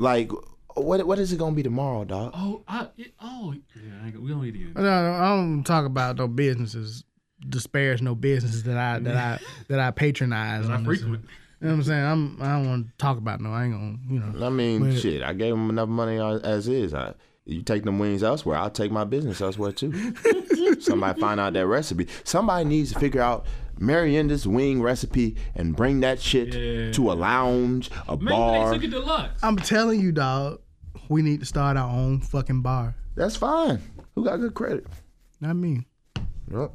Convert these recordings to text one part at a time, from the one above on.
Like, what what is it gonna be tomorrow, dog? Oh, I, it, oh, yeah. I ain't, we don't need to get I don't, I don't talk about no businesses, disparage no businesses that I that I that I patronize. I on this. frequent. You know what I'm saying? I'm I don't want to talk about no. I ain't gonna you know. I mean, But- shit. I gave him enough money as as is. I, you take them wings elsewhere, I'll take my business elsewhere too. Somebody find out that recipe. Somebody needs to figure out Marienda's wing recipe and bring that shit Yeah. to a lounge, a Maybe bar. they took it deluxe. I'm telling you, dog. We need to start our own fucking bar. That's fine. Who got good credit? Not me. Yep.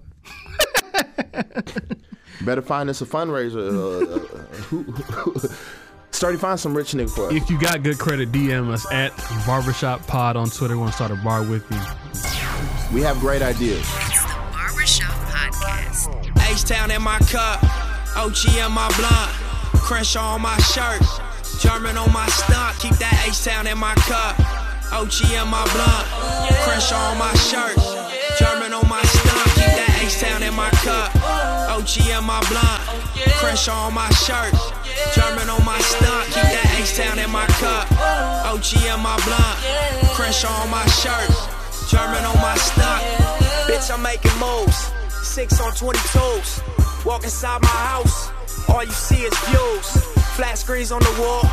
Better find us a fundraiser. Uh, uh, who, who, Sturdy, find some rich nigga for us. If you got good credit, DM us at Barbershop Pod on Twitter. We want to start a bar with you. We have great ideas. H-Town in my cup, OG in my blunt, Crenshaw on my shirt, German on my stunt, keep that H-Town in my cup, OG in my blunt, Crenshaw on my shirt, German on my stunt, keep that H-Town in my cup, OG in my blunt, Crenshaw on my shirt, German on my stunt, keep that H-Town in my cup, OG in my blunt, Crenshaw on my shirt, German on my stunt, bitch I'm making moves. Six on 22s. Walk inside my house, all you see is views. Flat screens on the wall,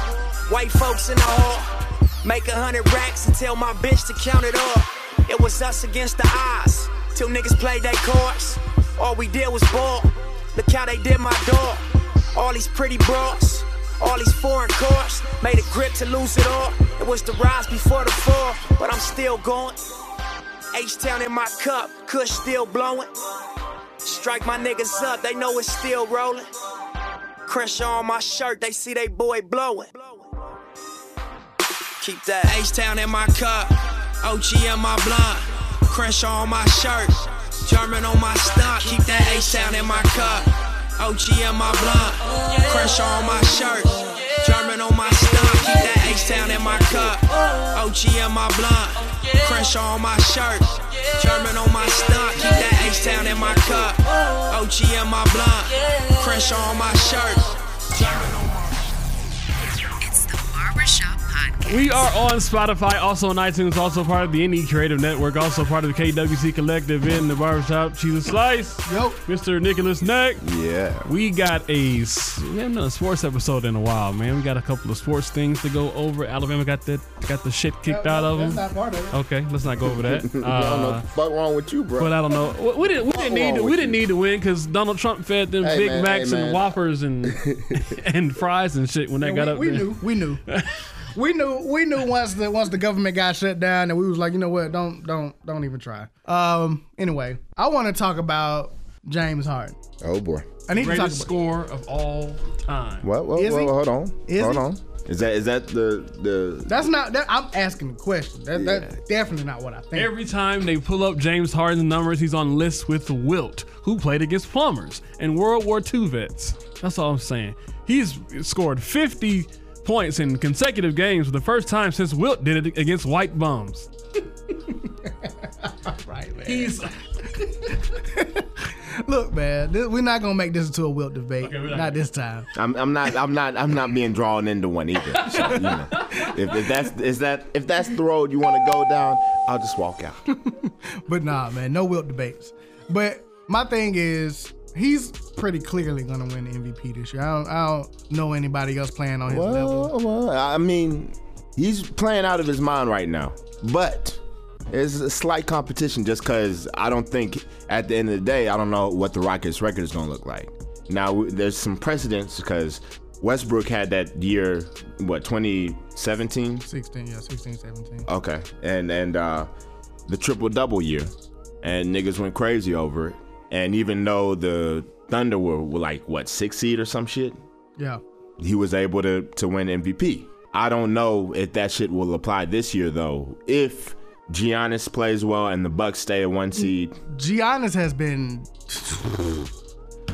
white folks in the hall. Make a hundred racks and tell my bitch to count it all. It was us against the odds, till niggas played their cards. All we did was ball. Look how they did my dog. All these pretty broads, all these foreign cars. Made a grip to lose it all. It was the rise before the fall, but I'm still going. H-Town in my cup, Kush still blowing. Strike my niggas up, they know it's still rolling. Crenshaw on my shirt, they see they boy blowing. Keep that H-Town in my cup, OG in my blunt. Crenshaw on my shirt, German on my stunt. Keep that H-Town in my cup, OG in my blunt. Crenshaw on my shirt, German on my H-Town in my cup, OG in my blunt. Crenshaw on my shirt, German on my stunt. Keep that H-Town in my cup, OG in my blunt. Crenshaw on my shirt, German on We are on Spotify, also on iTunes, also part of the Indie Creative Network, also part of the KWC Collective in the Barbershop. Cheese and Slice. Yo. Mr. Nicholas Neck. Yeah. We got a s- we haven't done a sports episode in a while, man. We got a couple of sports things to go over. Alabama got that got the shit kicked out of them. That's not part of it. Okay, let's not go over that. I don't know Uh, what the fuck wrong with you, bro. but I don't know. We- We didn't. We didn't need. To, we didn't you? need to win because Donald Trump fed them Hey, Big man, Macs hey, and. Whoppers and and fries and shit when they got we, up we there. knew. We knew. we knew. We knew once the once the government got shut down, and we was like, you know what? Don't don't don't even try. Um. Anyway, I want to talk about James Harden. oh boy. I need to talk about. score of all time. What? What? Is what he? hold on. Is hold he? on. Is that is that the the? That's not. That, I'm asking a question. That, That's definitely not what I think. Every time they pull up James Harden's numbers, he's on lists with Wilt, who played against plumbers and World War II vets. That's all I'm saying. He's scored 50 points in consecutive games for the first time since Wilt did it against white bums. right, man. He's Look, man. This, we're not gonna make this into a Wilt debate. we're not not this time. I'm, I'm not I'm not I'm not being drawn into one either. So, you know, if, if that's is that if that's the road you want to go down, I'll just walk out. But nah, man, no Wilt debates. But my thing is, he's pretty clearly gonna win the MVP this year. I don't, I don't know anybody else playing on his level. Well, well, I mean, he's playing out of his mind right now, but it's a slight competition just because I don't think at the end of the day I don't know what the Rockets' record is gonna look like. Now there's some precedents because Westbrook had that year, what 2017? 16, yeah, 16, 17. Okay, and and uh, the triple double year, and niggas went crazy over it. And even though the Thunder were, were like what six seed or some shit, Yeah. he was able to to win MVP. I don't know if that shit will apply this year though. If Giannis plays well and the Bucks stay at one seed, Giannis has been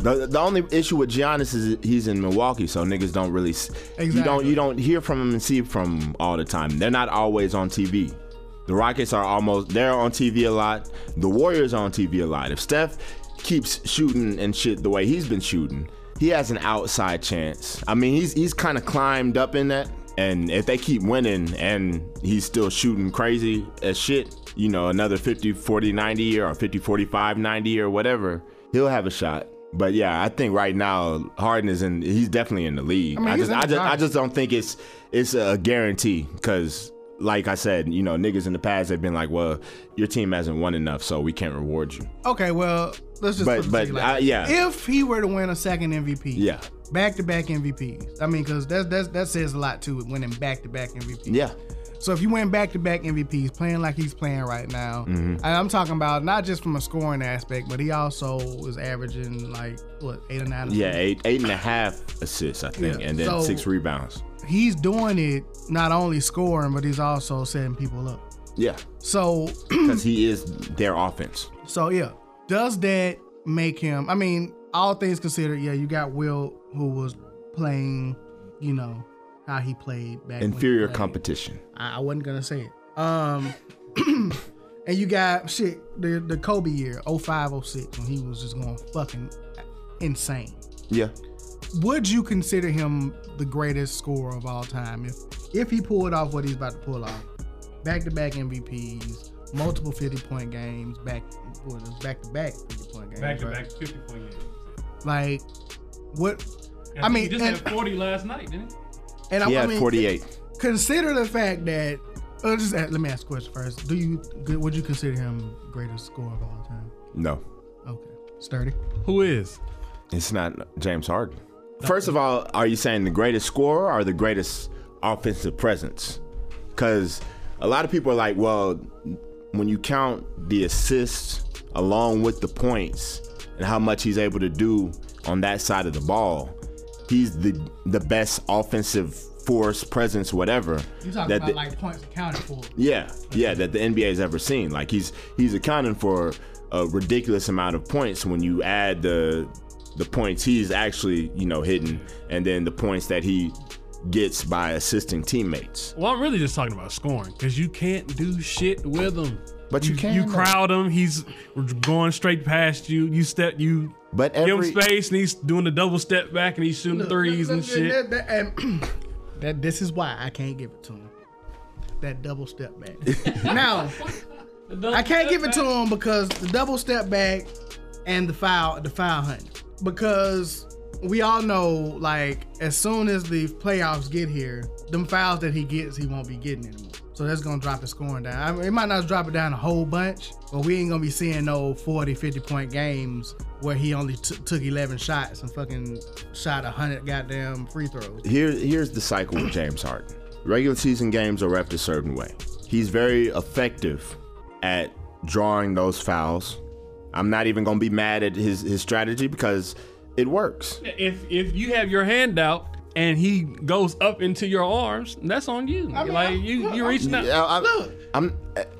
the the only issue with Giannis is he's in Milwaukee, so niggas don't really s you don't you don't hear from him and see from him all the time. They're not always on TV. The Rockets are almost they're on TV a lot. The Warriors are on TV a lot. If Steph keeps shooting and shit the way he's been shooting, he has an outside chance. I mean, he's he's kind of climbed up in that And if they keep winning and he's still shooting crazy as shit, you know, another 50 40 90 or 50 45 90 or whatever, he'll have a shot. But yeah, I think right now Harden is in. He's definitely in the league. I mean, I, just, I just, I just don't think it's it's a guarantee because, like I said, you know, niggas in the past they've been like, well, your team hasn't won enough, so we can't reward you. Okay, well, let's just. But- but, like uh, yeah. If he were to win a second MVP, Yeah, back to back MVPs. I mean, because that's, that's that says a lot too, winning back to back MVPs. yeah, So if you win back to back MVPs, playing like he's playing right now, Mm-hmm. and I'm talking about not just from a scoring aspect, but he also is averaging like what eight or nine. yeah. assists. Eight, eight and a half assists, I think, Yeah, and then so- six rebounds. He's doing it not only scoring, but he's also setting people up. Yeah, So because he is their offense. So yeah, does that make him? I mean, all things considered, yeah, you got Wilt who was playing, you know, how he played back. Inferior played. competition. I, I wasn't gonna say it. Um, and you got shit the the Kobe year 05, 06, when he was just going fucking insane. Yeah, Would you consider him the greatest scorer of all time if if he pulled off what he's about to pull off? Back to back MVPs, multiple 50 point games, back back to back 50 point games. Back to right? back 50 point games. Like what I, I mean, mean, he just and- had 40 last night, didn't he? and he I, I mean, 48. Consider the fact that uh, just uh, let me ask a question first. Do you would you consider him greatest scorer of all time? No, Okay, sturdy. Who is? it's not James Harden. First of all, are you saying the greatest scorer or the greatest offensive presence? Because a lot of people are like, well, when you count the assists along with the points and how much he's able to do on that side of the ball, he's the the best offensive force, presence, whatever. You talking that about the- like points accounted for? yeah, yeah, that the NBA has ever seen. Like he's he's accounting for a ridiculous amount of points when you add the the points he's actually you know hitting, and then the points that he gets by assisting teammates. Well, I'm really just talking about scoring because you can't do shit with him. But you can, You crowd him. He's going straight past you. You step. You But every, give every him space, and he's doing the double step back, and he's shooting threes and That- shit. that- that- and that this is why I can't give it to him. That double step back. now I can't give it to him because the double step back and the foul, the foul hunt. Because we all know, like, as soon as the playoffs get here, them fouls that he gets, he won't be getting anymore. So that's gonna drop his scoring down. I mean, it might not drop it down a whole bunch, but we ain't gonna be seeing no 40, 50 point games where he only t- took 11 shots and fucking shot 100 goddamn free throws. here here's the cycle with James Harden. Regular season games are ref a certain way. He's very effective at drawing those fouls. I'm not even gonna be mad at his his strategy because it works. If if you have your hand out and he goes up into your arms, that's on you. mean, like I'm- you, you reaching out. Yeah, I'm, Look. I'm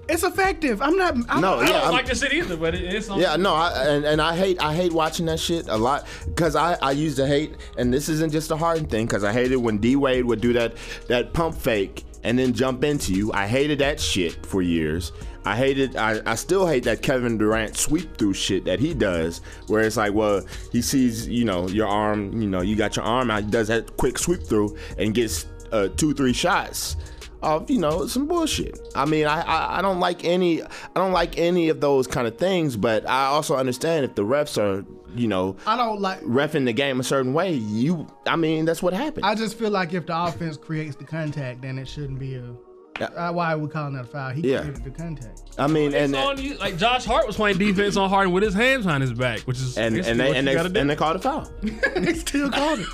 It's effective. I'm not. I'm, No, I don't I'm- like this shit either, but it, it's on. Yeah, no, I, and, and I hate I hate watching that shit a lot because I, I used to hate, and this isn't just a Harden thing because I hated when D Wade would do that that pump fake and then jump into you. I hated that shit for years. I hated I, I still hate that Kevin Durant sweep through shit that he does where it's like, well, he sees you know your arm, you know you got your arm out, he does that quick sweep through and gets uh, two three shots of you know some bullshit. I mean, I, I I don't like any I don't like any of those kind of things, but I also understand if the refs are you know I don't like. refing the game a certain way. You, I mean, that's what happened. I just feel like if the offense creates the contact, then it shouldn't be a. Uh, why are we calling that a foul? He Yeah. created the contact. I mean, It's and on you. Like Josh Hart was playing defense on Harden with his hands behind his back, which is and and they what and they gotta do. and they called a foul. they still called it.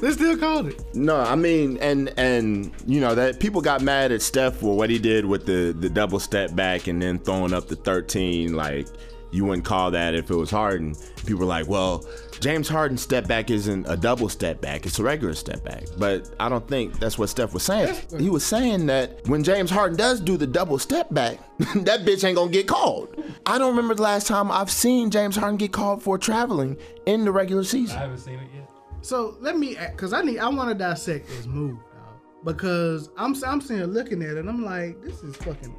They still called it. No, I mean, and and you know that people got mad at Steph for what he did with the the double step back and then throwing up the 13. Like you wouldn't call that if it was Harden. People were like, well, James Harden's step back isn't a double step back; it's a regular step back. But I don't think that's what Steph was saying. He was saying that when James Harden does do the double step back, that bitch ain't gonna get called. I don't remember the last time I've seen James Harden get called for traveling in the regular season. I haven't seen it yet. So let me, because I need, I want to dissect this move, dog. Because I'm, I'm sitting here looking at it, and I'm like, this is fucking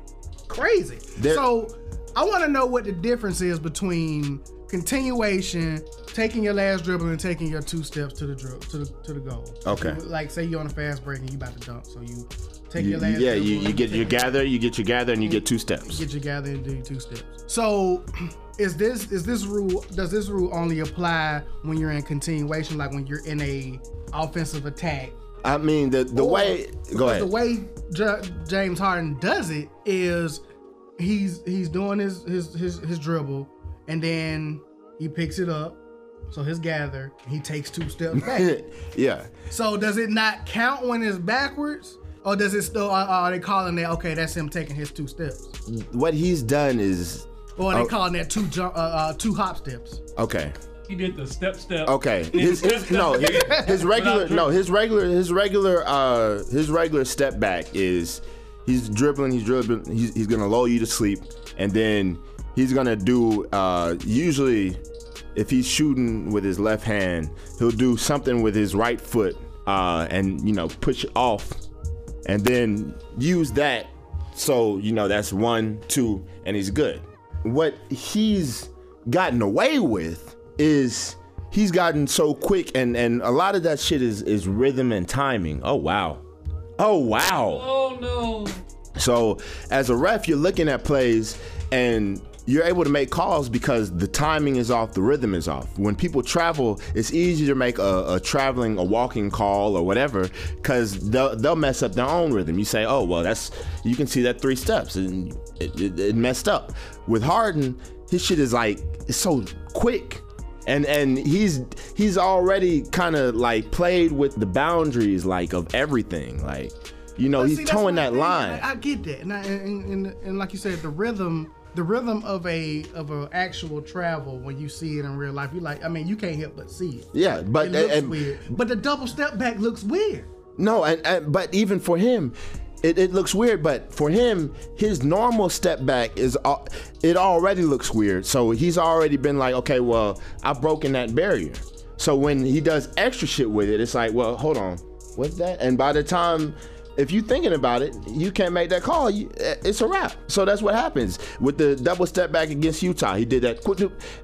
crazy. There- so I want to know what the difference is between continuation, taking your last dribble and taking your two steps to the dribble to the to the goal. Okay. Like say you're on a fast break and you about to dunk, so you take You- your last. yeah, dribble you, you get your gather, you get your gather, and you get two steps. get your gather and do your two steps. So, is this is this rule? Does this rule only apply when you're in continuation, like when you're in a offensive attack? I mean, the the Or- way. Go ahead. The way J- James Harden does it is he's he's doing his his his his dribble, and then he picks it up. So his gather, he takes two steps back. yeah. so does it not count when it's backwards, or does it still? Are, are they calling that okay? That's him taking his two steps, What he's done is or are they Oh. calling that two jump uh, uh, two hop steps? okay. He did the step step. Okay. His, his, step no, his, his regular no, his regular his regular uh his regular step back is he's dribbling, he's dribbling, he's, he's gonna lull you to sleep, and then he's gonna do uh usually if he's shooting with his left hand, he'll do something with his right foot uh and you know push off and then use that so you know that's one two and he's good. What he's gotten away with is he's gotten so quick and and a lot of that shit is is rhythm and timing. Oh wow oh wow Oh no. so as a ref, you're looking at plays and you're able to make calls because the timing is off, the rhythm is off. When people travel, it's easy to make a, a traveling, a walking call or whatever because they'll, they'll mess up their own rhythm. You say, oh, well, that's, you can see that three steps and it, it, it messed up. With Harden, his shit is like, it's so quick and and he's he's already kind of like played with the boundaries like of everything like you know But he's see, towing what I that line I, I get that, and, I, and, and and like you said, the rhythm, the rhythm of a of a actual travel when you see it in real life, you like. I mean, you can't help but see it. yeah but It looks and- weird, but the double step back looks weird. no and, and but even for him it, it looks weird but for him his normal step back is it already looks weird so he's already been like okay well i've broken that barrier so when he does extra shit with it it's like well hold on what's that and by the time if you're thinking about it, you can't make that call. You, eh, it's a wrap. So that's what happens with the double step back against Utah. He did that, quick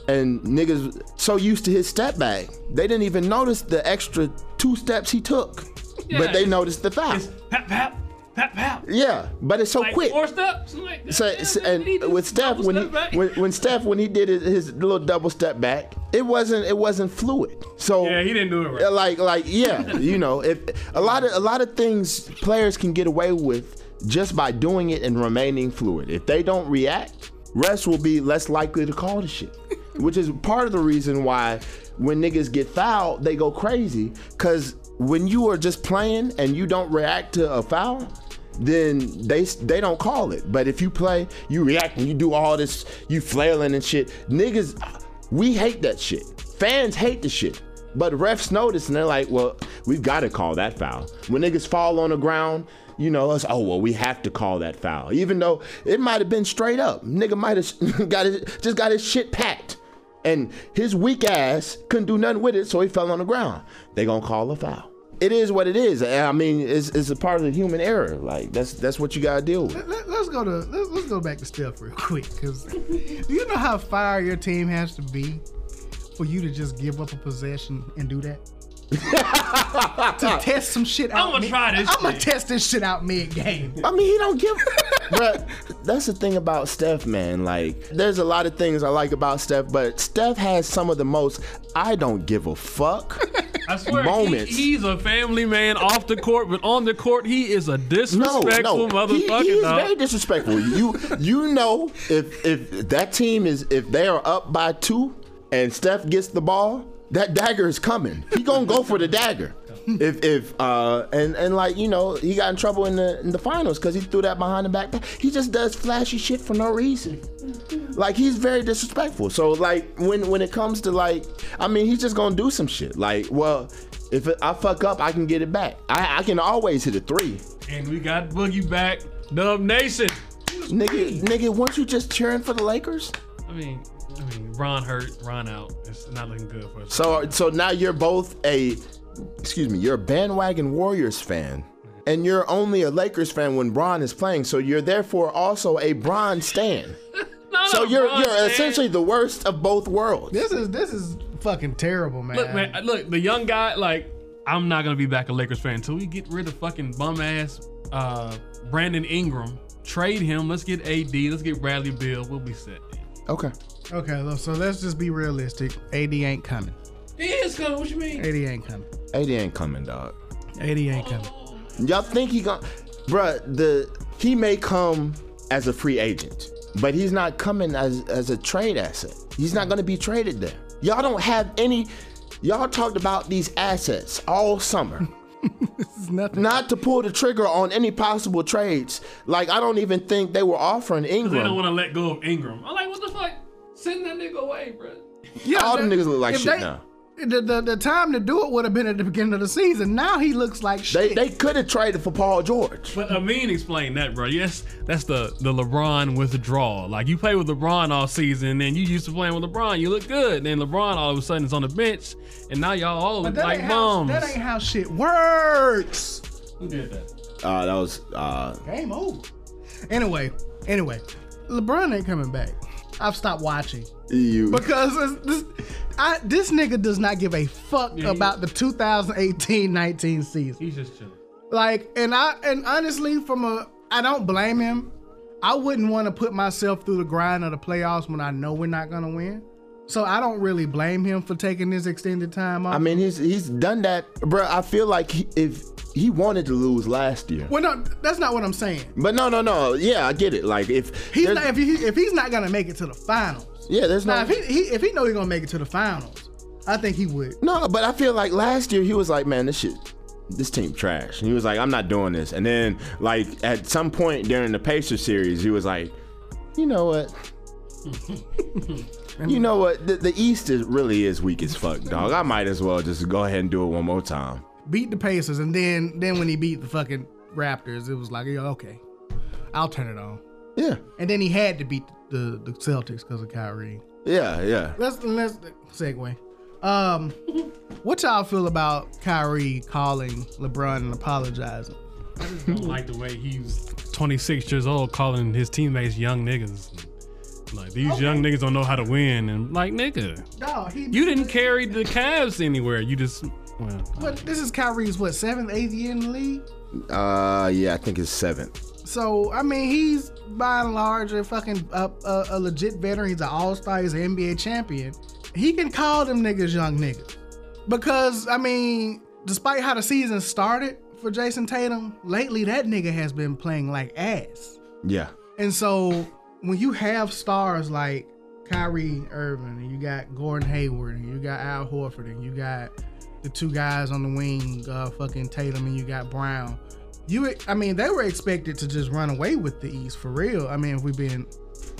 and niggas so used to his step back, they didn't even notice the extra two steps he took, Yeah, but they noticed the foul. Pap pap pap pap. Yeah, but it's so Like quick. four steps. Like, So, so- and with Steph when he back. when, when Steph when he did his, his little double step back, it wasn't it wasn't fluid. So yeah, he didn't do it right. like like yeah, you know, if a lot of a lot of things players can get away with just by doing it and remaining fluid. If they don't react, refs will be less likely to call the shit. Which is part of the reason why when niggas get fouled, they go crazy. Cause when you are just playing and you don't react to a foul, then they they don't call it. But if you play, you react and you do all this, you flailing and shit. Niggas, we hate that shit. Fans hate the shit. But refs notice and they're like, well, we've got to call that foul. When niggas fall on the ground, you know, it's, oh, well, we have to call that foul. Even though it might have been straight up. Nigga might have got his, just got his shit packed. And his weak ass couldn't do nothing with it, so he fell on the ground. They gonna call a foul. It is what it is. I mean, it's, it's a part of the human error. Like that's that's what you gotta deal with. Let, us go to let's, let's go back to Steph real quick, because do you know how fire your team has to be for you to just give up a possession and do that? to test some shit out. I'ma try this I'm gonna test this shit out mid game. I mean, he don't give. but that's the thing about Steph, man. Like, there's a lot of things I like about Steph, but Steph has some of the most I don't give a fuck. I swear, moments. He, he's a family man off the court, but on the court, he is a disrespectful no, he, motherfucker. he is dog. very disrespectful. You you know if if that team is if they are up by two and Steph gets the ball, that dagger is coming. He gonna go for the dagger. If if uh and and like you know he got in trouble in the in the finals because he threw that behind the back. He just does flashy shit for no reason. Like he's very disrespectful. So like when when it comes to like I mean he's just gonna do some shit. Like well if I fuck up I can get it back. I I can always hit a three. and we got Boogie back. Dub Nation. Nigga, nigga, weren't you just cheering for the Lakers? I mean, I mean, Bron hurt, Bron out. It's not looking good for us. So, so now you're both a, excuse me, you're a bandwagon Warriors fan, and you're only a Lakers fan when Bron is playing. So you're therefore also a Bron stan. no, not So you're LeBron you're fan. essentially the worst of both worlds. This is this is fucking terrible, man. Look, man, look, the young guy, like, I'm not gonna be back a Lakers fan until we get rid of fucking bum ass uh, Brandon Ingram. Trade him. Let's get AD. Let's get Bradley Beal. We'll be set. Okay. Okay, so let's just be realistic. AD ain't coming. He is coming. What you mean? AD ain't coming. AD ain't coming, dog. AD ain't coming. Y'all think he gon' bruh, the he may come as a free agent, but he's not coming as as a trade asset. He's not gonna be traded there. Y'all don't have any y'all talked about these assets all summer. This is nothing. not to pull the trigger on any possible trades. Like I don't even think they were offering Ingram. They don't want to let go of Ingram. I'm like, what the fuck? Send that nigga away, bro. Yeah, All them that- niggas look like shit they- now. The, the, the time to do it would have been at the beginning of the season. Now he looks like They shit. they could have traded for Paul George. But Amin explained that, bro. Yes, that's the the LeBron withdrawal. Like you play with LeBron all season, and you used to playing with LeBron, you look good. Then LeBron all of a sudden is on the bench, and now y'all all look like ain't how, that ain't how shit works. Who did that? Uh that was uh Game over. Anyway, anyway, LeBron ain't coming back. I've stopped watching you because this, I, this nigga does not give a fuck Yeah, about the 2018-19 season. He's just chilling. Like, and I and honestly, from a, I don't blame him. I wouldn't want to put myself through the grind of the playoffs when I know we're not gonna win. So I don't really blame him for taking this extended time off. I mean he's he's done that, bro. I feel like he, if he wanted to lose last year. well, no, that's not what I'm saying. But no, no, no. Yeah, I get it. Like if He's not if he if he's not gonna make it to the finals. yeah, there's no if he, he if he know he's gonna make it to the finals, I think he would. no. But I feel like last year he was like, man, this shit, this team trash. And he was like, I'm not doing this. And then like at some point during the Pacers series, he was like, you know what? you know what? The, the East is really is weak as fuck, dog. I might as well just go ahead and do it one more time. Beat the Pacers, and then then when he beat the fucking Raptors, it was like, yeah, okay, I'll turn it on. Yeah, And then he had to beat the the Celtics because of Kyrie. yeah, yeah. Let's let's segue. Um, what y'all feel about Kyrie calling LeBron and apologizing? I just don't like the way he's 26 years old calling his teammates young niggas. Like these young niggas don't know how to win, and like nigga, Dog, he you didn't carry the Cavs anywhere. You just well, But this is Kyrie's what seventh, eighth year in the league. Uh, yeah, I think it's seventh. So I mean, he's by and large a fucking a, a, a legit veteran. He's an all star. He's an NBA champion. He can call them niggas young niggas because I mean, despite how the season started for Jayson Tatum, lately that nigga has been playing like ass. Yeah, And so when you have stars like Kyrie Irving, and you got Gordon Hayward, and you got Al Horford, and you got the two guys on the wing, uh, fucking Tatum, and you got Brown. You, I mean, they were expected to just run away with the East for real. I mean, if we've been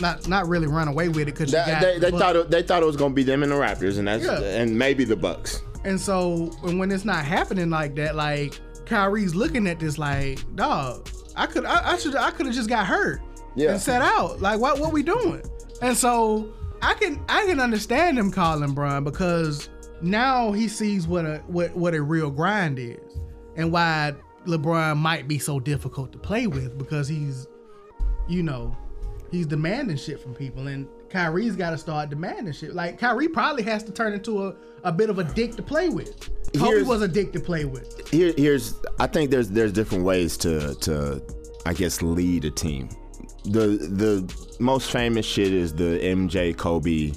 not not really run away with it because you That- got they, they but- thought it, they thought it was gonna be them and the Raptors, and that's Yeah. and maybe the Bucks. And so and when it's not happening like that, like Kyrie's looking at this like, dog, I could I, I should I could have just got hurt Yeah. and set out. Like what what we doing? And so I can I can understand him calling Brian because now he sees what a what what a real grind is and why LeBron might be so difficult to play with because he's you know he's demanding shit from people and Kyrie's got to start demanding shit. Like Kyrie probably has to turn into a, a bit of a dick to play with. Kobe Here's- was a dick to play with. Here, here's I think there's there's different ways to to I guess lead a team. The the most famous shit is the MJ Kobe.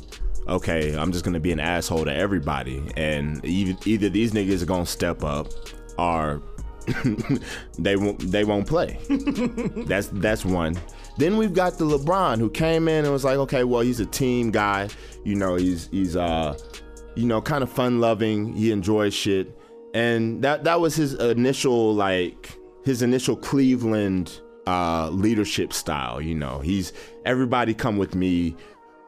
Okay, I'm just gonna be an asshole to everybody, and either, either these niggas are gonna step up, or they won't they won't play. that's that's one. Then we've got the LeBron who came in and was like, okay, well he's a team guy. You know, he's he's uh you know, kind of fun loving. He enjoys shit. And that that was his initial like his initial Cleveland uh leadership style, you know. He's everybody come with me.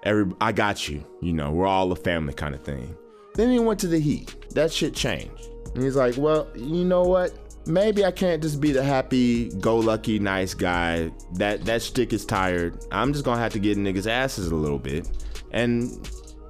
Every I got you, you know. We're all a family kind of thing. Then he went to the Heat. That shit changed. And he's like, "Well, you know what? Maybe I can't just be the happy go lucky nice guy. That that stick is tired. I'm just to have to get niggas asses a little bit." And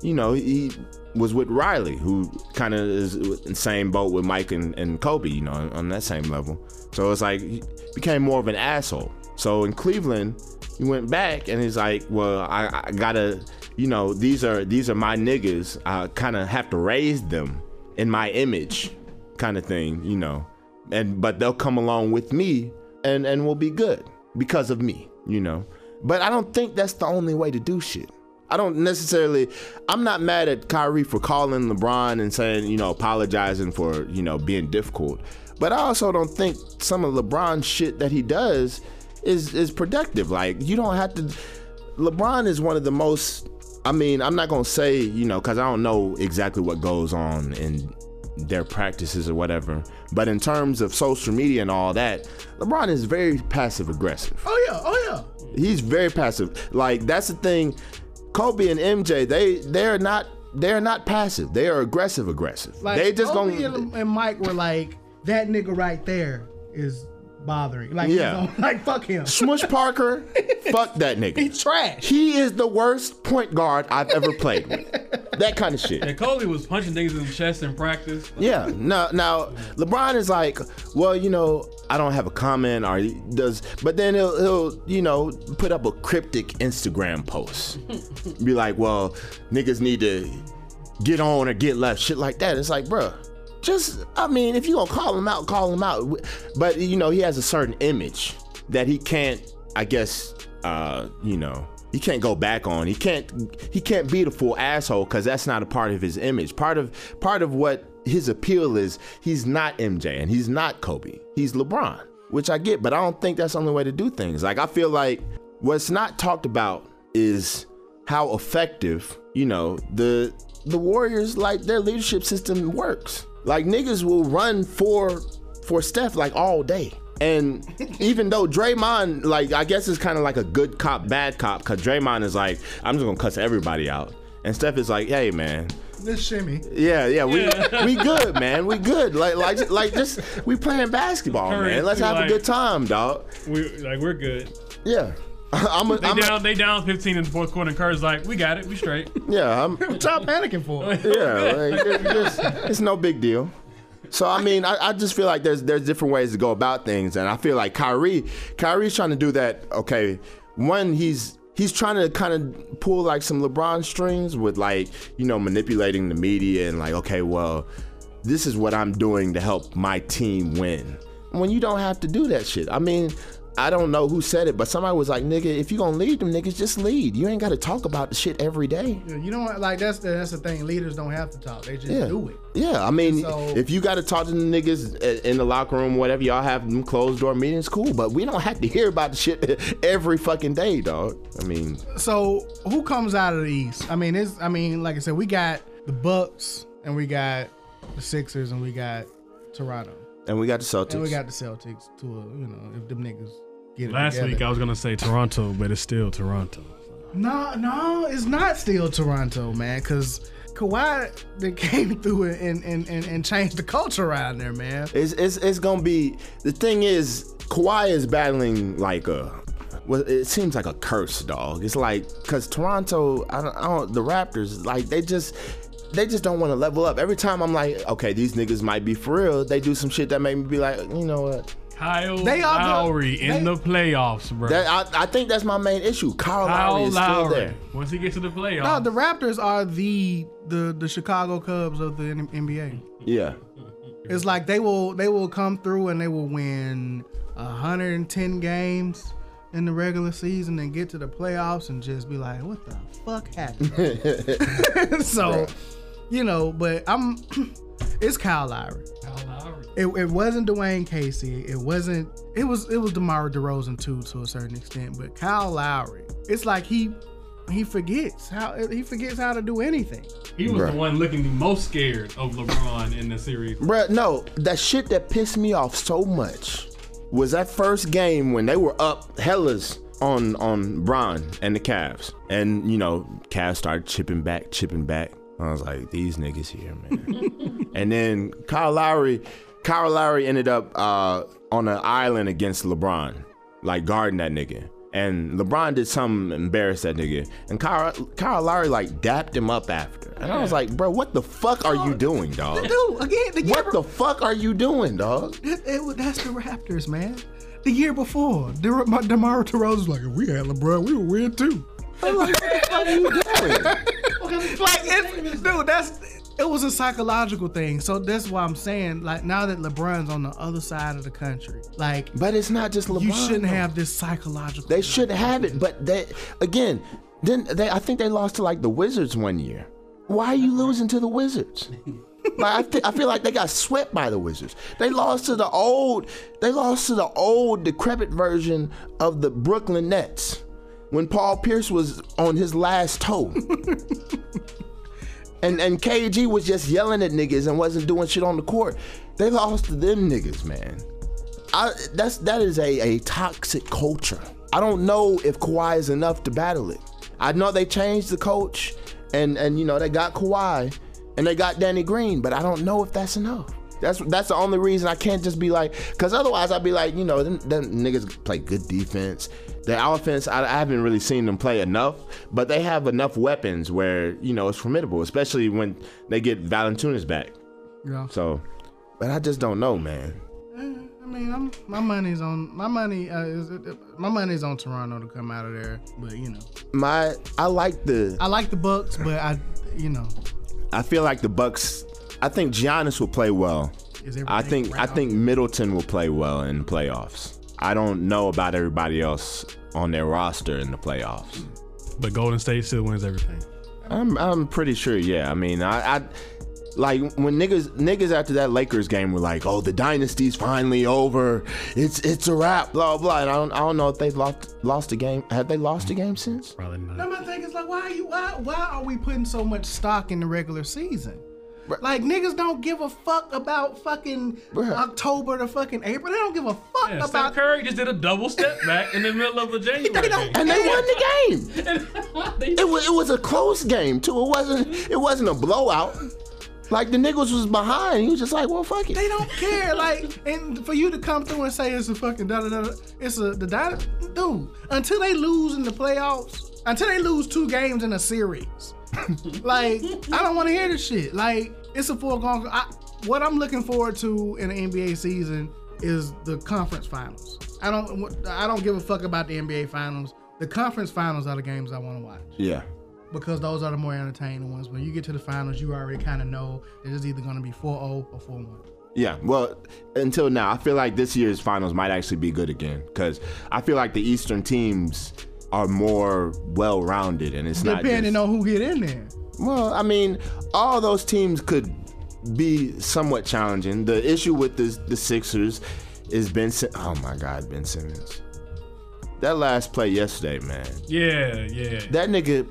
you know, he was with Riley, who kind of is in the same boat with Mike and, and Kobe, you know, on that same level. So it's like he became more of an asshole. So in Cleveland, he went back and he's like, well, I, I gotta, you know, these are these are my niggas. I kind of have to raise them in my image, kind of thing, you know, and but they'll come along with me and and we'll be good because of me, you know. But I don't think that's the only way to do shit. I don't necessarily. I'm not mad at Kyrie for calling LeBron and saying, you know, apologizing for, you know, being difficult. But I also don't think some of LeBron's shit that he does is is productive. Like you don't have to. LeBron is one of the most. I mean, I'm not gonna say you know because I don't know exactly what goes on in their practices or whatever. But in terms of social media and all that, LeBron is very passive aggressive. Oh yeah, oh yeah. He's very passive. Like that's the thing. Kobe and MJ, they they're not they're not passive. They are aggressive aggressive. Like they just Kobe gonna and, and Mike were like, that nigga right there is bothering. Like, he's Yeah. on- like fuck him. Smush Parker, fuck that nigga. He's trash. He is the worst point guard I've ever played with. That kind of shit. And Kobe was punching things in the chest in practice. Yeah. Now, now LeBron is like, well, you know, I don't have a comment or does, but then he'll, he'll, you know, put up a cryptic Instagram post, be like, well, niggas need to get on or get left, shit like that. It's like, bruh, just, I mean, if you gonna call him out, call him out. But you know, he has a certain image that he can't, I guess, uh, you know, he can't go back on. He can't, he can't be the full asshole because that's not a part of his image. Part of, part of what his appeal is, he's not MJ and he's not Kobe. He's LeBron, which I get, but I don't think that's the only way to do things. Like I feel like what's not talked about is how effective, you know, the the Warriors like their leadership system works. Like niggas will run for for Steph like all day. And even though Draymond, like I guess is kind of like a good cop, bad cop, cause Draymond is like, I'm just gonna cuss everybody out. And Steph is like, hey man, This shimmy. yeah, yeah, we we good, man. We good. Like like like just we playing basketball, Curry, man. Let's too, have a good time, dog. We like we're good. Yeah. I'm a, They I'm a, down they down 15 in the fourth quarter and Curry's like, we got it, we straight. yeah, I'm What y'all panicking for? yeah, like, it- it's, it's no big deal. So I mean, I, I just feel like there's there's different ways to go about things, and I feel like Kyrie, Kyrie's trying to do that. Okay, one he's he's trying to kind of pull like some LeBron strings with like you know manipulating the media and like okay, well, this is what I'm doing to help my team win. When you don't have to do that shit. I mean. I don't know who said it, but somebody was like, "Nigga, if you gonna lead them niggas, just lead. You ain't got to talk about the shit every day." You know what? Like that's the that's the thing. Leaders don't have to talk. They just Yeah. do it. Yeah, I mean, So- if you got to talk to the niggas in the locker room, whatever, y'all have them closed door meetings, cool. But we don't have to hear about the shit every fucking day, dog. I mean, So who comes out of the East? I mean, it's I mean, like I said, we got the Bucks and we got the Sixers and we got Toronto and we got the Celtics. and we got the Celtics. To a, you know, if them niggas get it Last together. week I was gonna say Toronto, but it's still Toronto. No, no, it's not still Toronto, man, because Kawhi that came through and, and, and, and changed the culture around there, man. it's, it's it's gonna be the thing is Kawhi is battling like a. Well, it seems like a curse, dog. It's like because Toronto, I don't, I don't, the Raptors, like they just, they just don't want to level up. Every time I'm like, okay, these niggas might be for real. They do some shit that make me be like, you know what? Kyle They are the- Lowry in they- the playoffs, bro. That I, I think that's my main issue. Kyle, Lowry Kyle is still Lowry. there. Once he gets to the playoffs, No, the Raptors are the the the Chicago Cubs of the NBA. Yeah. It's like they will they will come through and they will win 110 games in the regular season and get to the playoffs and just be like, what the fuck happened? so, you know, but I'm it's Kyle Lowry. Kyle Lowry. It, it wasn't Dwane Casey. It wasn't. It was. It was DeMar DeRozan too, to a certain extent. But Kyle Lowry, it's like he he forgets how he forgets how to do anything. He was Bruh. the one looking the most scared of LeBron in the series. Bruh, no, that shit that pissed me off so much was that first game when they were up hellas on on Bron and the Cavs. And, you know, Cavs started chipping back, chipping back. I was like, these niggas here, man. and then Kyle Lowry, Kyle Lowry ended up uh, on an island against LeBron, like guarding that nigga. And LeBron did something to embarrass that nigga. And Kyle, Kyle Lowry like dapped him up after. And I was like, bro, what the fuck are you doing, dog? Dude, again, the What the fuck are you doing, dog? It, it, that's the Raptors, man. The year before, Der- my- DeMar DeRozan was like, if we had LeBron, we would win too. I'm like, what the fuck are you doing? dude that's it was a psychological thing so that's why i'm saying like now that lebron's on the other side of the country like But it's not just LeBron. you shouldn't though. have this psychological They should have it, but they again. Then they, I think they lost to like the Wizards one year. Why are you losing to the Wizards? Like I, thi- I feel like they got swept by the Wizards. They lost to the old. They lost to the old decrepit version of the Brooklyn Nets when Paul Pierce was on his last toe. and and KG was just yelling at niggas and wasn't doing shit on the court. They lost to them niggas, man. I, that's that is a, a toxic culture. I don't know if Kawhi is enough to battle it. I know they changed the coach, and and you know they got Kawhi, and they got Danny Green, but I don't know if that's enough. That's that's the only reason I can't just be like, because otherwise I'd be like, you know, them, them niggas play good defense. Their offense, I, I haven't really seen them play enough, but they have enough weapons where you know it's formidable, especially when they get Valanciunas back. yeah So, but I just don't know, man. i mean I'm, my money's on my money uh, is my money's on toronto to come out of there but you know My I like the i like the bucks but i you know I feel like the Bucks. I think Giannis will play well. I think I think Middleton will play well in the playoffs. I don't know about everybody else on their roster in the playoffs. But Golden State still wins everything. I'm I'm pretty sure. Yeah, I mean, I, I like when niggas niggas after that Lakers game were like, "Oh, the dynasty's finally over. It's it's a wrap." Blah blah. And I don't I don't know if they've lost lost a game. Have they lost a game since? Probably not. No, my thing is like, why are you? Why? Why are we putting so much stock in the regular season? Like niggas don't give a fuck about fucking Bruh. October to fucking April. They don't give a fuck Yeah, about. Steph Curry just did a double step back in the middle of the January. They don't- game. And they won the game. It was it was a close game too. It wasn't it wasn't a blowout. Like the niggas was behind. He was just like, well, fuck it. They don't care. Like, and for you to come through and say it's a fucking da da da, it's a the da, dude. Until they lose in the playoffs, until they lose two games in a series, like I don't want to hear this shit. Like, it's a foregone. I, what I'm looking forward to in the NBA season is the conference finals. I don't. I don't give a fuck about the NBA finals. The conference finals are the games I want to watch Yeah. because those are the more entertaining ones. When you get to the finals, you already kind of know that it's either going to be 4-0 or 4-1. Yeah, well, until now, I feel like this year's finals might actually be good again because I feel like the Eastern teams are more well-rounded, and it's not Depending on who get in there. Well, I mean, all those teams could be somewhat challenging. The issue with the the Sixers is Ben. Sim- oh my God, Ben Simmons. That last play yesterday, man. Yeah, yeah. That nigga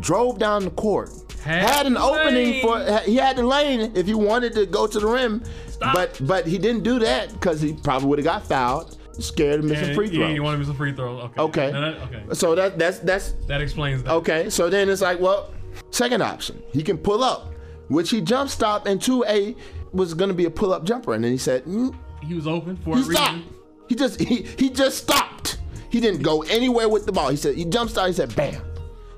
drove down the court. Had Had, an opening lane. for he had the lane if he wanted to go to the rim, Stop. but but he didn't do that because he probably would have got fouled, scared of missing And- free throw. Yeah, you want to miss a free throw. Okay. Okay. That- okay. So that that's that's That explains that. Okay, so then it's like, well, second option, he can pull up, which he jump stopped into a was gonna be a pull up jumper, and then he said, mm, He was open for he a stopped. reason. He just he he just stopped. He didn't go anywhere with the ball. He said he jump started. He said, bam.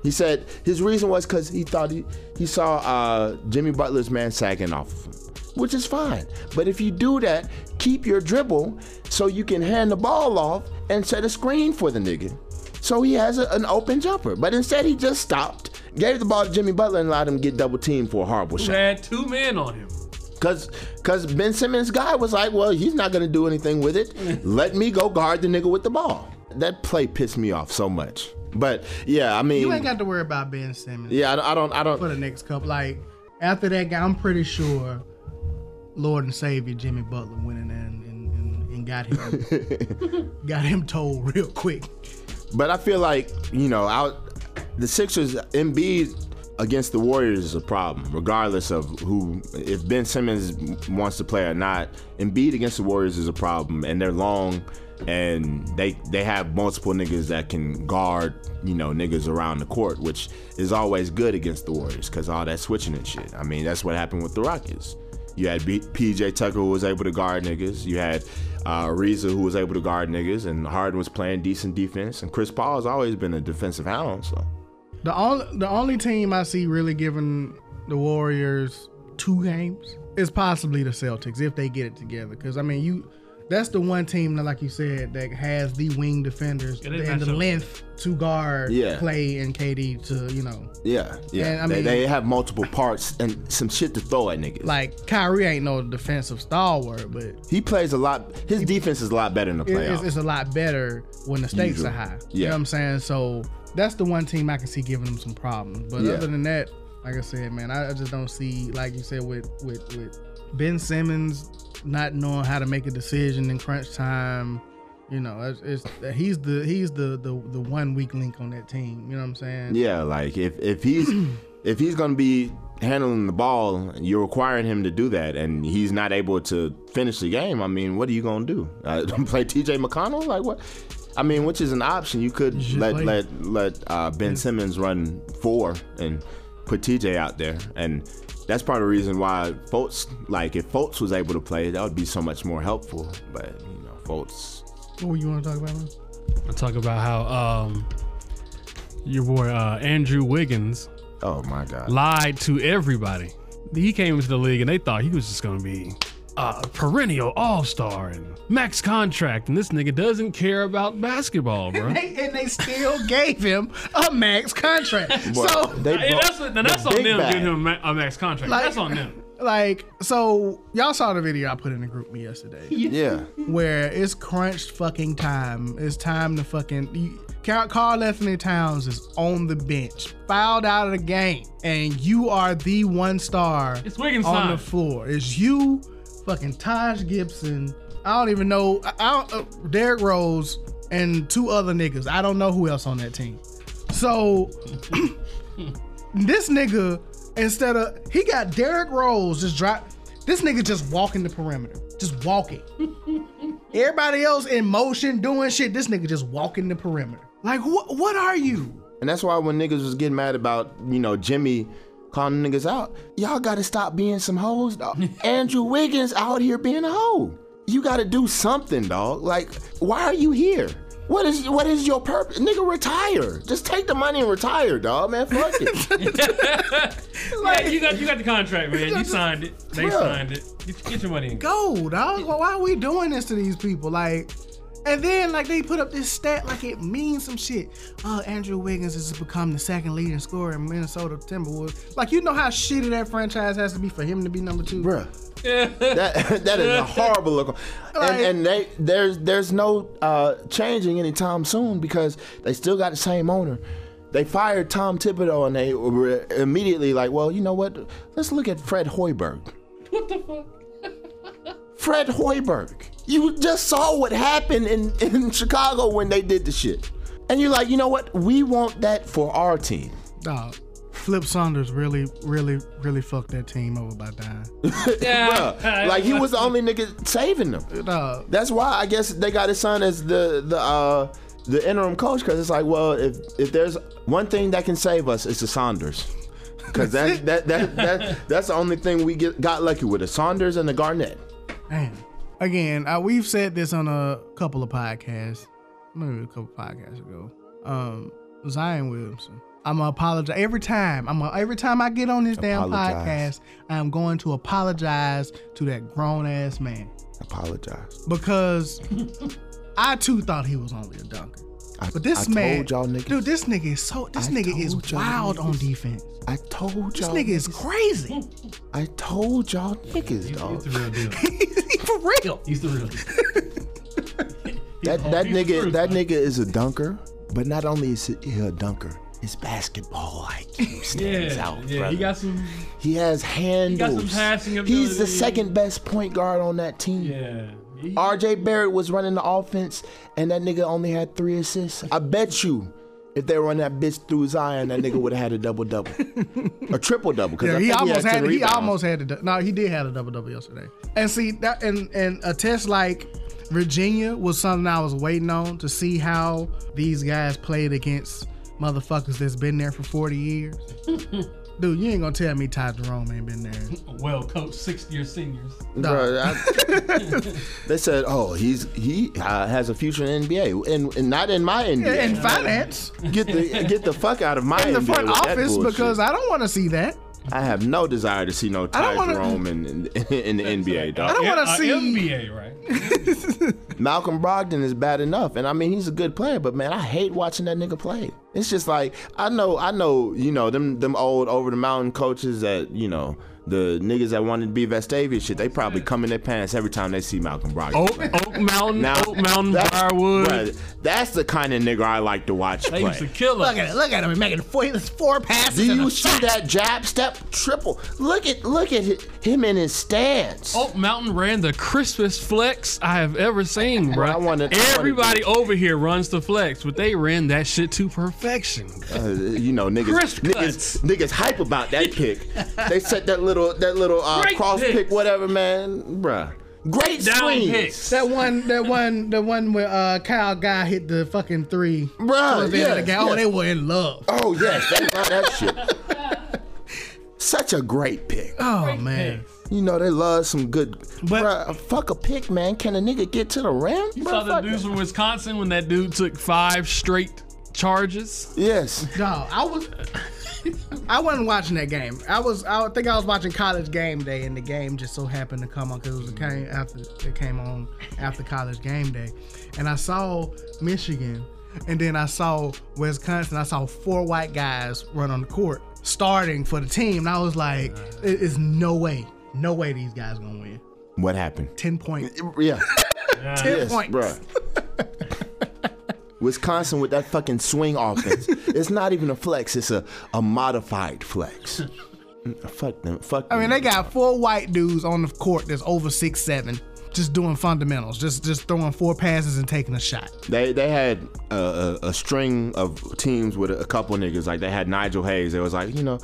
He said his reason was because he thought he he saw uh, Jimmy Butler's man sagging off of him, which is fine. But if you do that, keep your dribble so you can hand the ball off and set a screen for the nigga. So he has a, an open jumper. But instead, he just stopped, gave the ball to Jimmy Butler, and allowed him to get double teamed for a horrible Who shot. had two men on him. Cause, cause Ben Simmons' guy was like, well, he's not gonna do anything with it. Let me go guard the nigga with the ball. That play pissed me off so much. But yeah, I mean, You ain't got to worry about Ben Simmons yeah, I don't, I don't, I for don't. the next couple. Like, after that guy, I'm pretty sure Lord and Savior Jimmy Butler went in there and, and, and, and got him got him told real quick. But I feel like you know, out the Sixers, Embiid against the Warriors is a problem, regardless of who. If Ben Simmons wants to play or not, Embiid against the Warriors is a problem, and they're long, and they they have multiple niggas that can guard, you know, niggas around the court, which is always good against the Warriors because all that switching and shit. I mean, that's what happened with the Rockets. You had B- PJ Tucker who was able to guard niggas. You had uh, who was able to guard niggas, and Harden was playing decent defense. And Chris Paul has always been a defensive hound. So The only the only team I see really giving the Warriors two games is possibly the Celtics if they get it together. Because I mean, you that's the one team that, like you said, that has the wing defenders Yeah, and the up. length to guard Yeah. Clay and KD to, you know, Yeah, yeah. And, I they, mean- they have multiple parts and some shit to throw at niggas. like Kyrie ain't no defensive stalwart, but he plays a lot. His defense is a lot better in the playoffs. it's, it's a lot better when the stakes Usual. are high. You Yeah. know what I'm saying? So that's the one team I can see giving them some problems. But Yeah. other than that, like I said, man, I, I just don't see, like you said, with with with Ben Simmons not knowing how to make a decision in crunch time. You know, it's, it's he's the he's the, the the one weak link on that team. You know what I'm saying? Yeah, like if if he's if he's gonna be handling the ball, you're requiring him to do that, and he's not able to finish the game. I mean, what are you gonna do? Uh, play T.J. McConnell? Like what? I mean, which is an option. You could should let play. let let uh, Ben Simmons run four and put T.J. out there, and that's part of the reason why Fultz. Like if Fultz was able to play, that would be so much more helpful. But you know, Fultz. What you want to talk about? Man? I talk about how um your boy uh, Andrew Wiggins Oh my God. lied to everybody. He came into the league and they thought he was just gonna be a perennial all star and max contract, and this nigga doesn't care about basketball, bro. They, and they still gave him a max contract. Boy, so they Hey, brought that's now that's the on them bag. giving him a max contract. Like- that's on them. like so y'all saw the video I put in the GroupMe yesterday Yeah. where it's crunched fucking time. It's time to fucking you, Carl Karl-Anthony Towns is on the bench, fouled out of the game, and you are the one star It's Wiggins on time. the floor. It's you, fucking Taj Gibson. I don't even know. I, I uh, Rose and two other niggas. I don't know who else on that team. So this nigga, instead of he got Derrick Rose just drop. This nigga just walking the perimeter, just walking. Everybody else in motion doing shit. This nigga just walking the perimeter. Like what? What are you? And that's why when niggas was getting mad about, you know, Jimmy calling niggas out, y'all gotta stop being some hoes, dog. Andrew Wiggins out here being a hoe. You gotta do something, dog. Like, why are you here? What is what is your purpose? Nigga, retire. Just take the money and retire, dog, man. Fuck it. yeah, you got you got the contract, man. You signed it. They Yeah. signed it. Get, get your money in. Go, dog. Why why are we doing this to these people? Like, and then like they put up this stat like it means some shit. Uh, Andrew Wiggins has become the second leading scorer in Minnesota Timberwolves. Like, you know how shitty that franchise has to be for him to be number two, Bruh. that that is a horrible look. And, Like- and they there's there's no uh, changing anytime soon because they still got the same owner. They fired Tom Thibodeau and they were immediately like, well, you know what? Let's look at Fred Hoiberg. What the fuck? Fred Hoiberg. You just saw what happened in, in Chicago when they did the shit. And you're like, you know what? We want that for our team. Dog. Flip Saunders really, really, really fucked that team over by dying. Bruh. Like he was the only nigga saving them. Dog. That's why I guess they got his son as the the uh the interim coach because it's like, well, if if there's one thing that can save us, it's the Saunders. Because that, that that that that's the only thing we get got lucky with the Saunders and the Garnett. Man. Again, uh, we've said this on a couple of podcasts, maybe a couple podcasts ago. Um, Zion Williamson. I'm gonna apologize every time. I'm gonna, every time I get on this damn Apologize. podcast, I'm going to apologize to that grown ass man Apologize. because I too thought he was only a dunker. I, But this I man, told y'all niggas. dude, this nigga is so. This I nigga is told y'all wild on defense. I told y'all. This nigga is crazy. I told y'all niggas, He's dog. the real deal. He For real. He's the real deal. That that nigga truth, that man. nigga is a dunker, but not only is he a dunker, his basketball IQ stands Yeah, out, yeah. brother. He got some. He has handles. passing He's the second best point guard on that team. Yeah. RJ Barrett was running the offense, and that nigga only had three assists. I bet you, if they run that bitch through Zion, that nigga would have had a double double, a triple double. Yeah, he almost had. 10 he almost had to. No, he did have a double double yesterday. And see that, and and a test like Virginia was something I was waiting on to see how these guys played against motherfuckers that's been there for forty years. Dude, you ain't gonna tell me Ty Jerome ain't been there. well coached sixth year seniors. Bruh, I- they said, "Oh, he's he uh, has a future in NBA, and, and not in my NBA. In finance, get the get the fuck out of my in the NBA front office, because I don't want to see that. I have no desire to see no I Ty wanna- Jerome in, in, in the NBA, dog. I don't want Uh, to see. NBA, right? Malcolm Brogdon is bad enough, and I mean he's a good player, but man, I hate watching that nigga play. It's just like I know, I know, you know them them old over the mountain coaches that you know the niggas that wanted to be Vestavia shit. They probably come in their pants every time they see Malcolm Brogdon. Oak, play. Oak Mountain, Now, Oak Mountain, that's- Briarwood. bruh, that's the kind of nigga I like to watch They used to play. kill us. Look at it. Look at him making four, four passes. Do you see shot. that jab step triple? Look at look at him in his stance. Oak Mountain ran the crispest flex I have ever seen, bro. I wanna- I wanna- Everybody over here runs the flex, but they ran that shit to perfection. Uh, you know, niggas, niggas, niggas hype about that pick. they set that little, that little uh, Great cross pick. pick, whatever, man, bruh. Great Down screens, picks. That one, that one, the one where uh, Kyle Guy hit the fucking three. Bruh, towards the end the yes. Oh, they were in love. Oh yes, they love that shit. Such a great pick. Oh man. You know they love some good. But- bruh, fuck a pick, man. Can a nigga get to the rim? You Bruh, saw the fuck dudes it. from Wisconsin when that dude took five straight charges. Yes. No, I was. I wasn't watching that game. I was. I think I was watching College Game Day, and the game just so happened to come on because it was came after it came on after College Game Day, and I saw Michigan, and then I saw Wisconsin. I saw four white guys run on the court starting for the team, and I was like, "It is no way, no way these guys gonna win." What happened? Ten points. Yeah. Ten yes, points. bruh. Wisconsin with that fucking swing offense. it's not even a flex. It's a, a modified flex. Mm, Fuck them. Fuck. I mean, them. they got four white dudes on the court that's over six seven, just doing fundamentals, just just throwing four passes and taking a shot. They they had a, a, a string of teams with a, a couple niggas. Like they had Nigel Hayes. They was like, you know,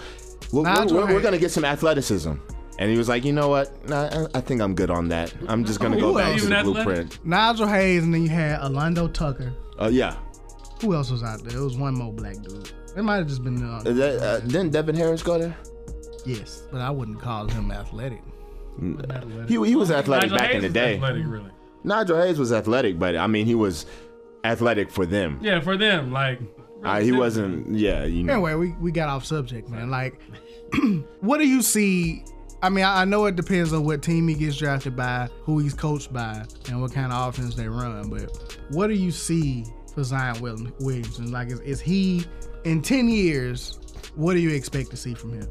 we're, we're, we're gonna get some athleticism. And he was like, you know what? Nah, I, I think I'm good on that. I'm just gonna go Who back else? to the Even blueprint. Nigel Hayes, and then you had Alando Tucker. Uh, yeah. Who else was out there? It was one more black dude. It might have just been uh, Uh, that- uh, didn't Devin Harris go there? yes, but I wouldn't call him athletic. He, he was athletic Nigel back in Hayes the was day. Athletic, really. Nigel Hayes was athletic, but I mean, he was athletic for them. Yeah, for them, like. Uh, he wasn't. Yeah, you know. Anyway, we, we got off subject, man. Like, what do you see? I mean, I, I know it depends on what team he gets drafted by, who he's coached by, and what kind of offense they run. But what do you see for Zion Will- Williamson? Like, is, is he in ten years? What do you expect to see from him?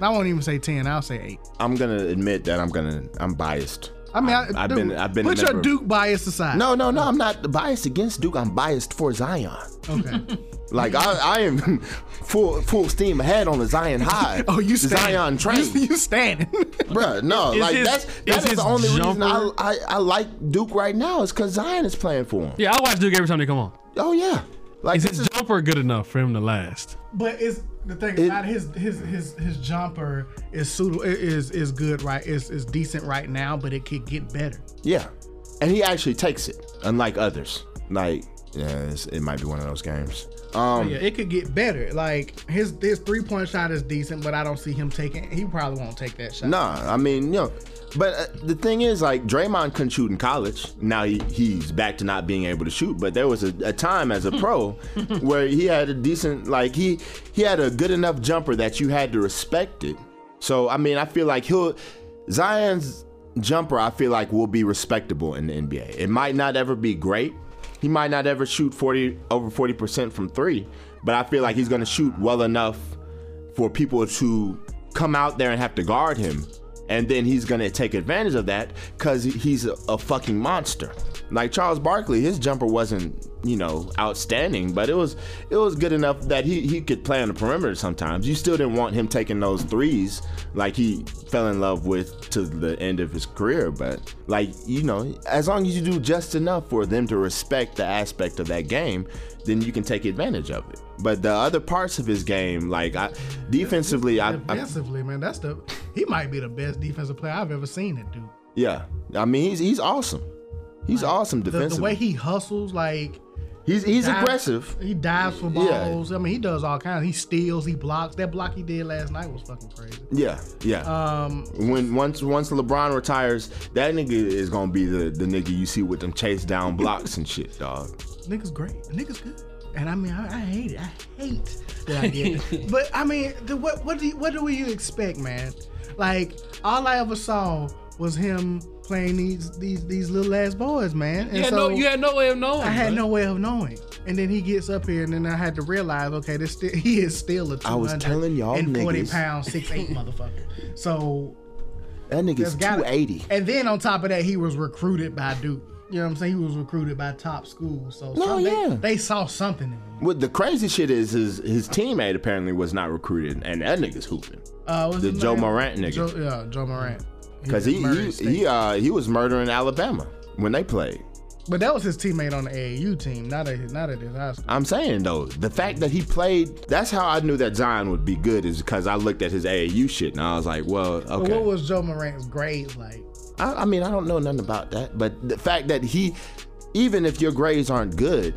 I won't even say ten. I'll say eight. I'm gonna admit that I'm gonna. I'm biased. I mean, I, I've dude, been- I've been Put your Duke bias aside. No, no, no. I'm not biased against Duke. I'm biased for Zion. Okay. Like I, I am full full steam ahead on the Zion high. Oh, you the standing. Zion train, You, you standing. bruh. No, Is like his- that's that is his the only reason I, I I like Duke right now is because Zion is playing for him. Yeah, I watch Duke every time they come on. Oh yeah, like Is this his is, jumper good enough for him to last? But it's the thing It- about his his his his jumper is suitable is is good right is is decent right now, but it could get better. yeah, and he actually takes it, unlike others. Like yeah, it's, it might be one of those games. Um, Yeah, it could get better. Like his his three point shot is decent, but I don't see him taking. He probably won't take that shot. Nah, I mean, you know, but uh, the thing is, like, Draymond couldn't shoot in college. Now he, he's back to not being able to shoot. But there was a, a time as a pro where he had a decent, like, he he had a good enough jumper that you had to respect it. So I mean, I feel like he'll Zion's jumper. I feel like will be respectable in the NBA. It might not ever be great. He might not ever shoot forty over forty percent from three, but I feel like he's gonna shoot well enough for people to come out there and have to guard him. And then he's gonna take advantage of that because he's a, a fucking monster. Like Charles Barkley, his jumper wasn't, you know, outstanding, but it was it was good enough that he, he could play on the perimeter sometimes. You still didn't want him taking those threes like he fell in love with to the end of his career. But like, you know, as long as you do just enough for them to respect the aspect of that game, then you can take advantage of it. But the other parts of his game, like I, defensively, I, I Defensively, man, that's the he might be the best defensive player I've ever seen it do. yeah, I mean he's he's awesome. He's awesome The, defensively. the way he hustles, like he's he's dives- aggressive. He dives for Yeah. balls. I mean, he does all kinds. He steals. He blocks. That block he did last night was fucking crazy. Yeah, yeah. Um, when once once LeBron retires, that nigga is gonna be the the nigga you see with them chase down blocks and shit, dog. nigga's great. Nigga's good. And I mean, I, I hate it. I hate that I did. it. but I mean, the, what what do you, what do you expect, man? Like all I ever saw was him playing these these these little ass boys, man. And You had, so no, you had no way of knowing. I had bro. no way of knowing. And then he gets up here, and then I had to realize, okay, this still, he is still a was telling y'all and forty niggas. pound six eight motherfucker. So That nigga's 280. And then on top of that, he was recruited by Duke. You know what I'm saying? He was recruited by top schools. So No, some- they, yeah. they saw something in him. What the crazy shit is, his his teammate apparently was not recruited, and that nigga's hooping. Uh, what's The his Joe name? Morant nigga. Joe, yeah, Joe Morant. Cause was he he, he uh he was murdering Alabama when they played. but that was his teammate on the AAU team, not at his, not at his high school. I'm saying though, the fact that he played, that's how I knew that Zion would be good is because I looked at his AAU shit and I was like, well, But okay. what was Joe Morant's grades like? I, I mean, I don't know nothing about that, but the fact that he, even if your grades aren't good,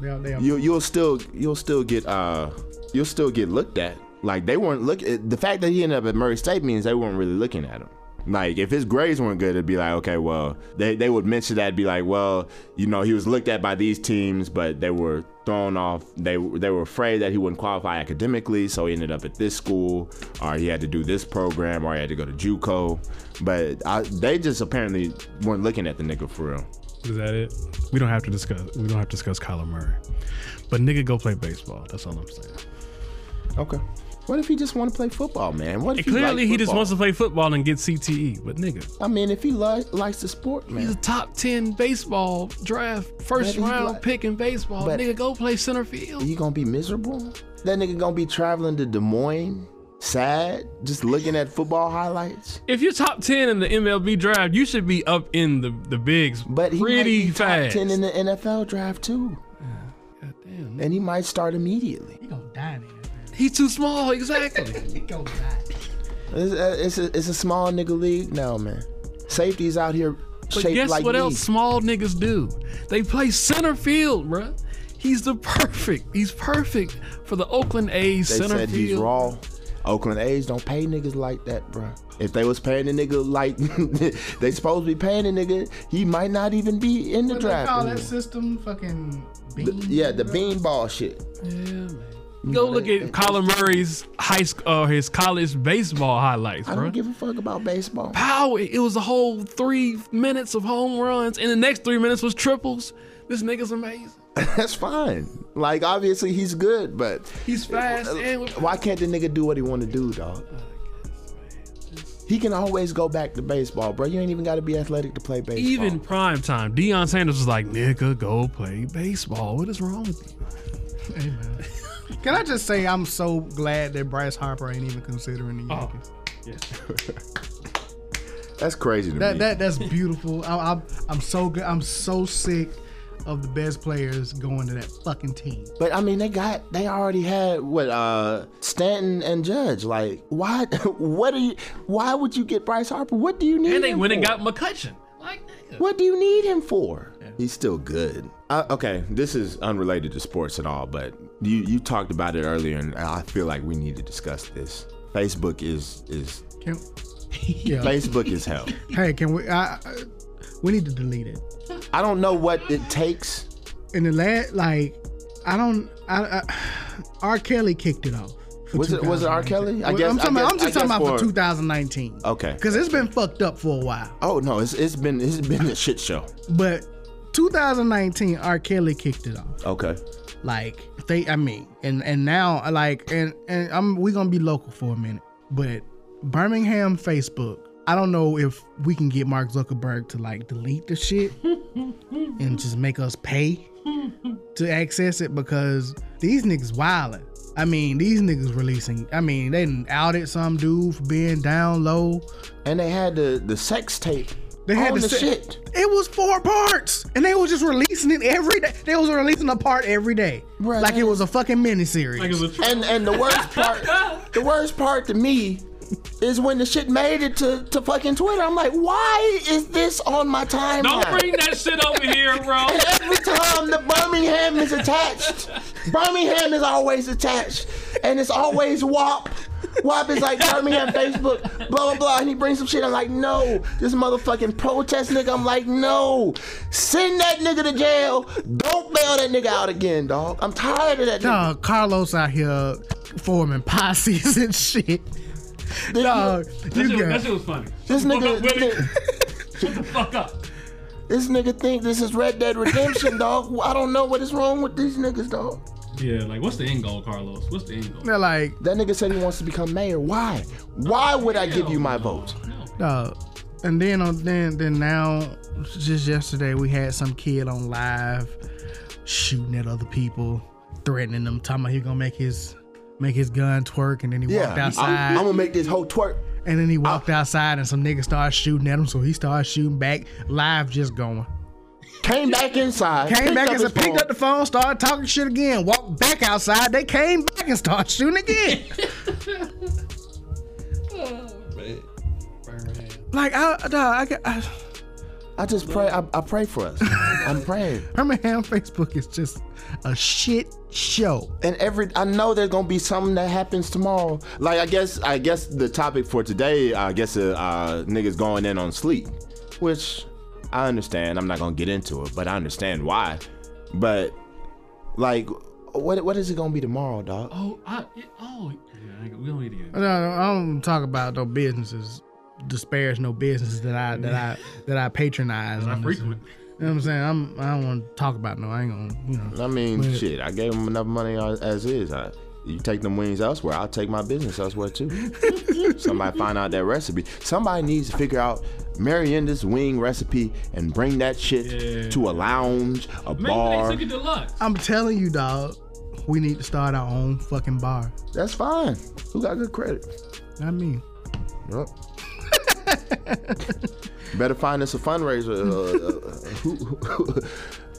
They, they, you you'll still you'll still get uh you'll still get looked at. Like they weren't look. The fact that he ended up at Murray State means they weren't really looking at him. Like if his grades weren't good, it'd be like, okay, well, they, they would mention that, be like, well, you know, he was looked at by these teams, but they were thrown off. They they were afraid that he wouldn't qualify academically, so he ended up at this school, or he had to do this program, or he had to go to JUCO. But I, they just apparently weren't looking at the nigga for real. Is that it? We don't have to discuss. We don't have to discuss Kyler Murray. But nigga, go play baseball. That's all I'm saying. Okay. What if he just want to play football, man? What if And clearly, like he just football? wants to play football and get CTE. But nigga, I mean, if he li- likes the sport, man. he's a top ten baseball draft first But he round like- pick in baseball. but- nigga, go play center field. you gonna be miserable? That nigga gonna be traveling to Des Moines, sad, just looking at football highlights. If you're top ten in the MLB draft, you should be up in the the bigs But he pretty might be top ten in the NFL draft too, Goddamn, and he might start immediately. he gonna die then. He's too small. Exactly. He gonna die. It's a, uh, it's a, it's a small nigga league now, man. Safety's out here But shaped guess like what me. else small niggas do? They play center field, bruh. He's the perfect. He's perfect for the Oakland A's They center said field. he's raw. Oakland A's don't pay niggas like that, bruh. If they was paying the nigga like they supposed to be paying the nigga, he might not even be in the What they draft. call that anymore. system? Fucking bean. The- yeah, the beanball shit. Yeah, man. Go look at Kyler Murray's high school, uh, his college baseball highlights, I don't give a fuck about baseball. Power. It was a whole three minutes of home runs, and the next three minutes was triples. This nigga's amazing. That's fine. Like obviously he's good, but He's fast and why can't the nigga do what he want to do, dog? He can always go back to baseball, bro. You ain't even got to be athletic to play baseball. even prime time. Deion Sanders was like, "Nigga, go play baseball. What is wrong with you?" Hey, man. Can I just say I'm so glad that Bryce Harper ain't even considering the Oh. Yankees. that's crazy to That me. that that's beautiful. I, I'm I'm so good. I'm so sick of the best players going to that fucking team. but I mean, they got they already had what uh Stanton and Judge. Like, why? What are you? Why would you get Bryce Harper? What do you need? And they him went and got McCutcheon. Like. What do you need him for? He's still good. Uh, okay, this is unrelated to sports at all, but you you talked about it earlier, and I feel like we need to discuss this. Facebook is is Can, yeah. Facebook is hell. Hey, can we? I, I, we need to delete it. I don't know what it takes. In the last, like, I don't. I, I R. Kelly kicked it off. Was it- was it R. Kelly? I guess- I'm, talking I guess- I'm just talking about for for- 2019. Okay. Because it's been fucked up for a while. Oh no, it's it's been it's been a shit show. But 2019, R. Kelly kicked it off. Okay. Like they, I mean, and and now like and and I'm we gonna be local for a minute, but Birmingham Facebook. I don't know if we can get Mark Zuckerberg to like delete the shit and just make us pay to access it because these niggas wildin'. I mean, these niggas releasing. I mean, they outed some dude for being down low. And they had the the sex tape. They had on to the say- shit. It was four parts, and they was just releasing it every day. They was releasing a part every day, Bruh, like it was a fucking miniseries. Like, it was a And and the worst part, the worst part to me is when the shit made it to, to fucking Twitter. I'm like, why is this on my timeline? Don't bring that shit over here, bro. And Every time the Birmingham is attached, Birmingham is always attached, and it's always WAP. WAP is like tell me on Facebook, blah blah blah, and he brings some shit. I'm like, no, this motherfucking protest nigga. I'm like, no, send that nigga to jail. Don't bail that nigga out again, dog. I'm tired of that. Nigga. Dog, Carlos out here forming posses and shit. Dog, That you shit, that shit was funny. This nigga, Willie. this Fuck up. This nigga think this is Red Dead Redemption, dog. I don't know what is wrong with these niggas, dog. Yeah, like what's the end goal, Carlos? What's the end goal? They're like, That nigga said he wants to become mayor. Why? Why would I give you my vote? No. uh, and then on then then now, just yesterday we had some kid on live shooting at other people, threatening them, talking about he gonna make his make his gun twerk, and then he Yeah, walked I'm, outside. I'm gonna make this whole twerk. And then he walked outside and some niggas started shooting at him, so he started shooting back. Live just going. Came back inside. Came back up and his picked phone. up the phone, started talking shit again, walked back outside. They came back and started shooting again. like I, dawg, I, got- I, I just pray. I, I pray for us. I'm praying. Birmingham Facebook is just a shit show. And every I know there's gonna be something that happens tomorrow. Like I guess I guess the topic for today, I guess uh, uh niggas going in on sleep, which I understand. I'm not gonna get into it, but I understand why. But like, what what is it gonna be tomorrow, dog? Oh, I, oh, yeah, we don't need to get. No, no, I don't talk about no businesses, disparage no businesses that I that I that I patronize. Not on this. frequent. You know what I'm saying? I'm I don't want to talk about no. I ain't gonna you know. I mean, But- shit. I gave him enough money as as is. I, you take them wings elsewhere, I'll take my business elsewhere too. Somebody find out that recipe. Somebody needs to figure out Marienda's wing recipe and bring that shit Yeah. to a lounge, a Maybe bar. they took it deluxe. I'm telling you, dog. We need to start our own fucking bar. That's fine. Who got good credit? Not me. Yep. Better find us a fundraiser. Uh, uh, who, who,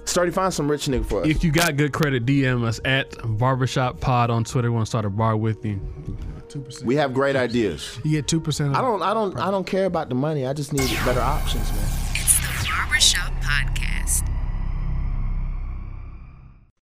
Starty, find some rich nigga for us. If you got good credit, DM us at Barbershop Pod on Twitter. We want to start a bar with you. We have great ideas. You get two percent. I don't. I don't. I don't care about the money. I just need better options, man. It's the Barbershop Podcast.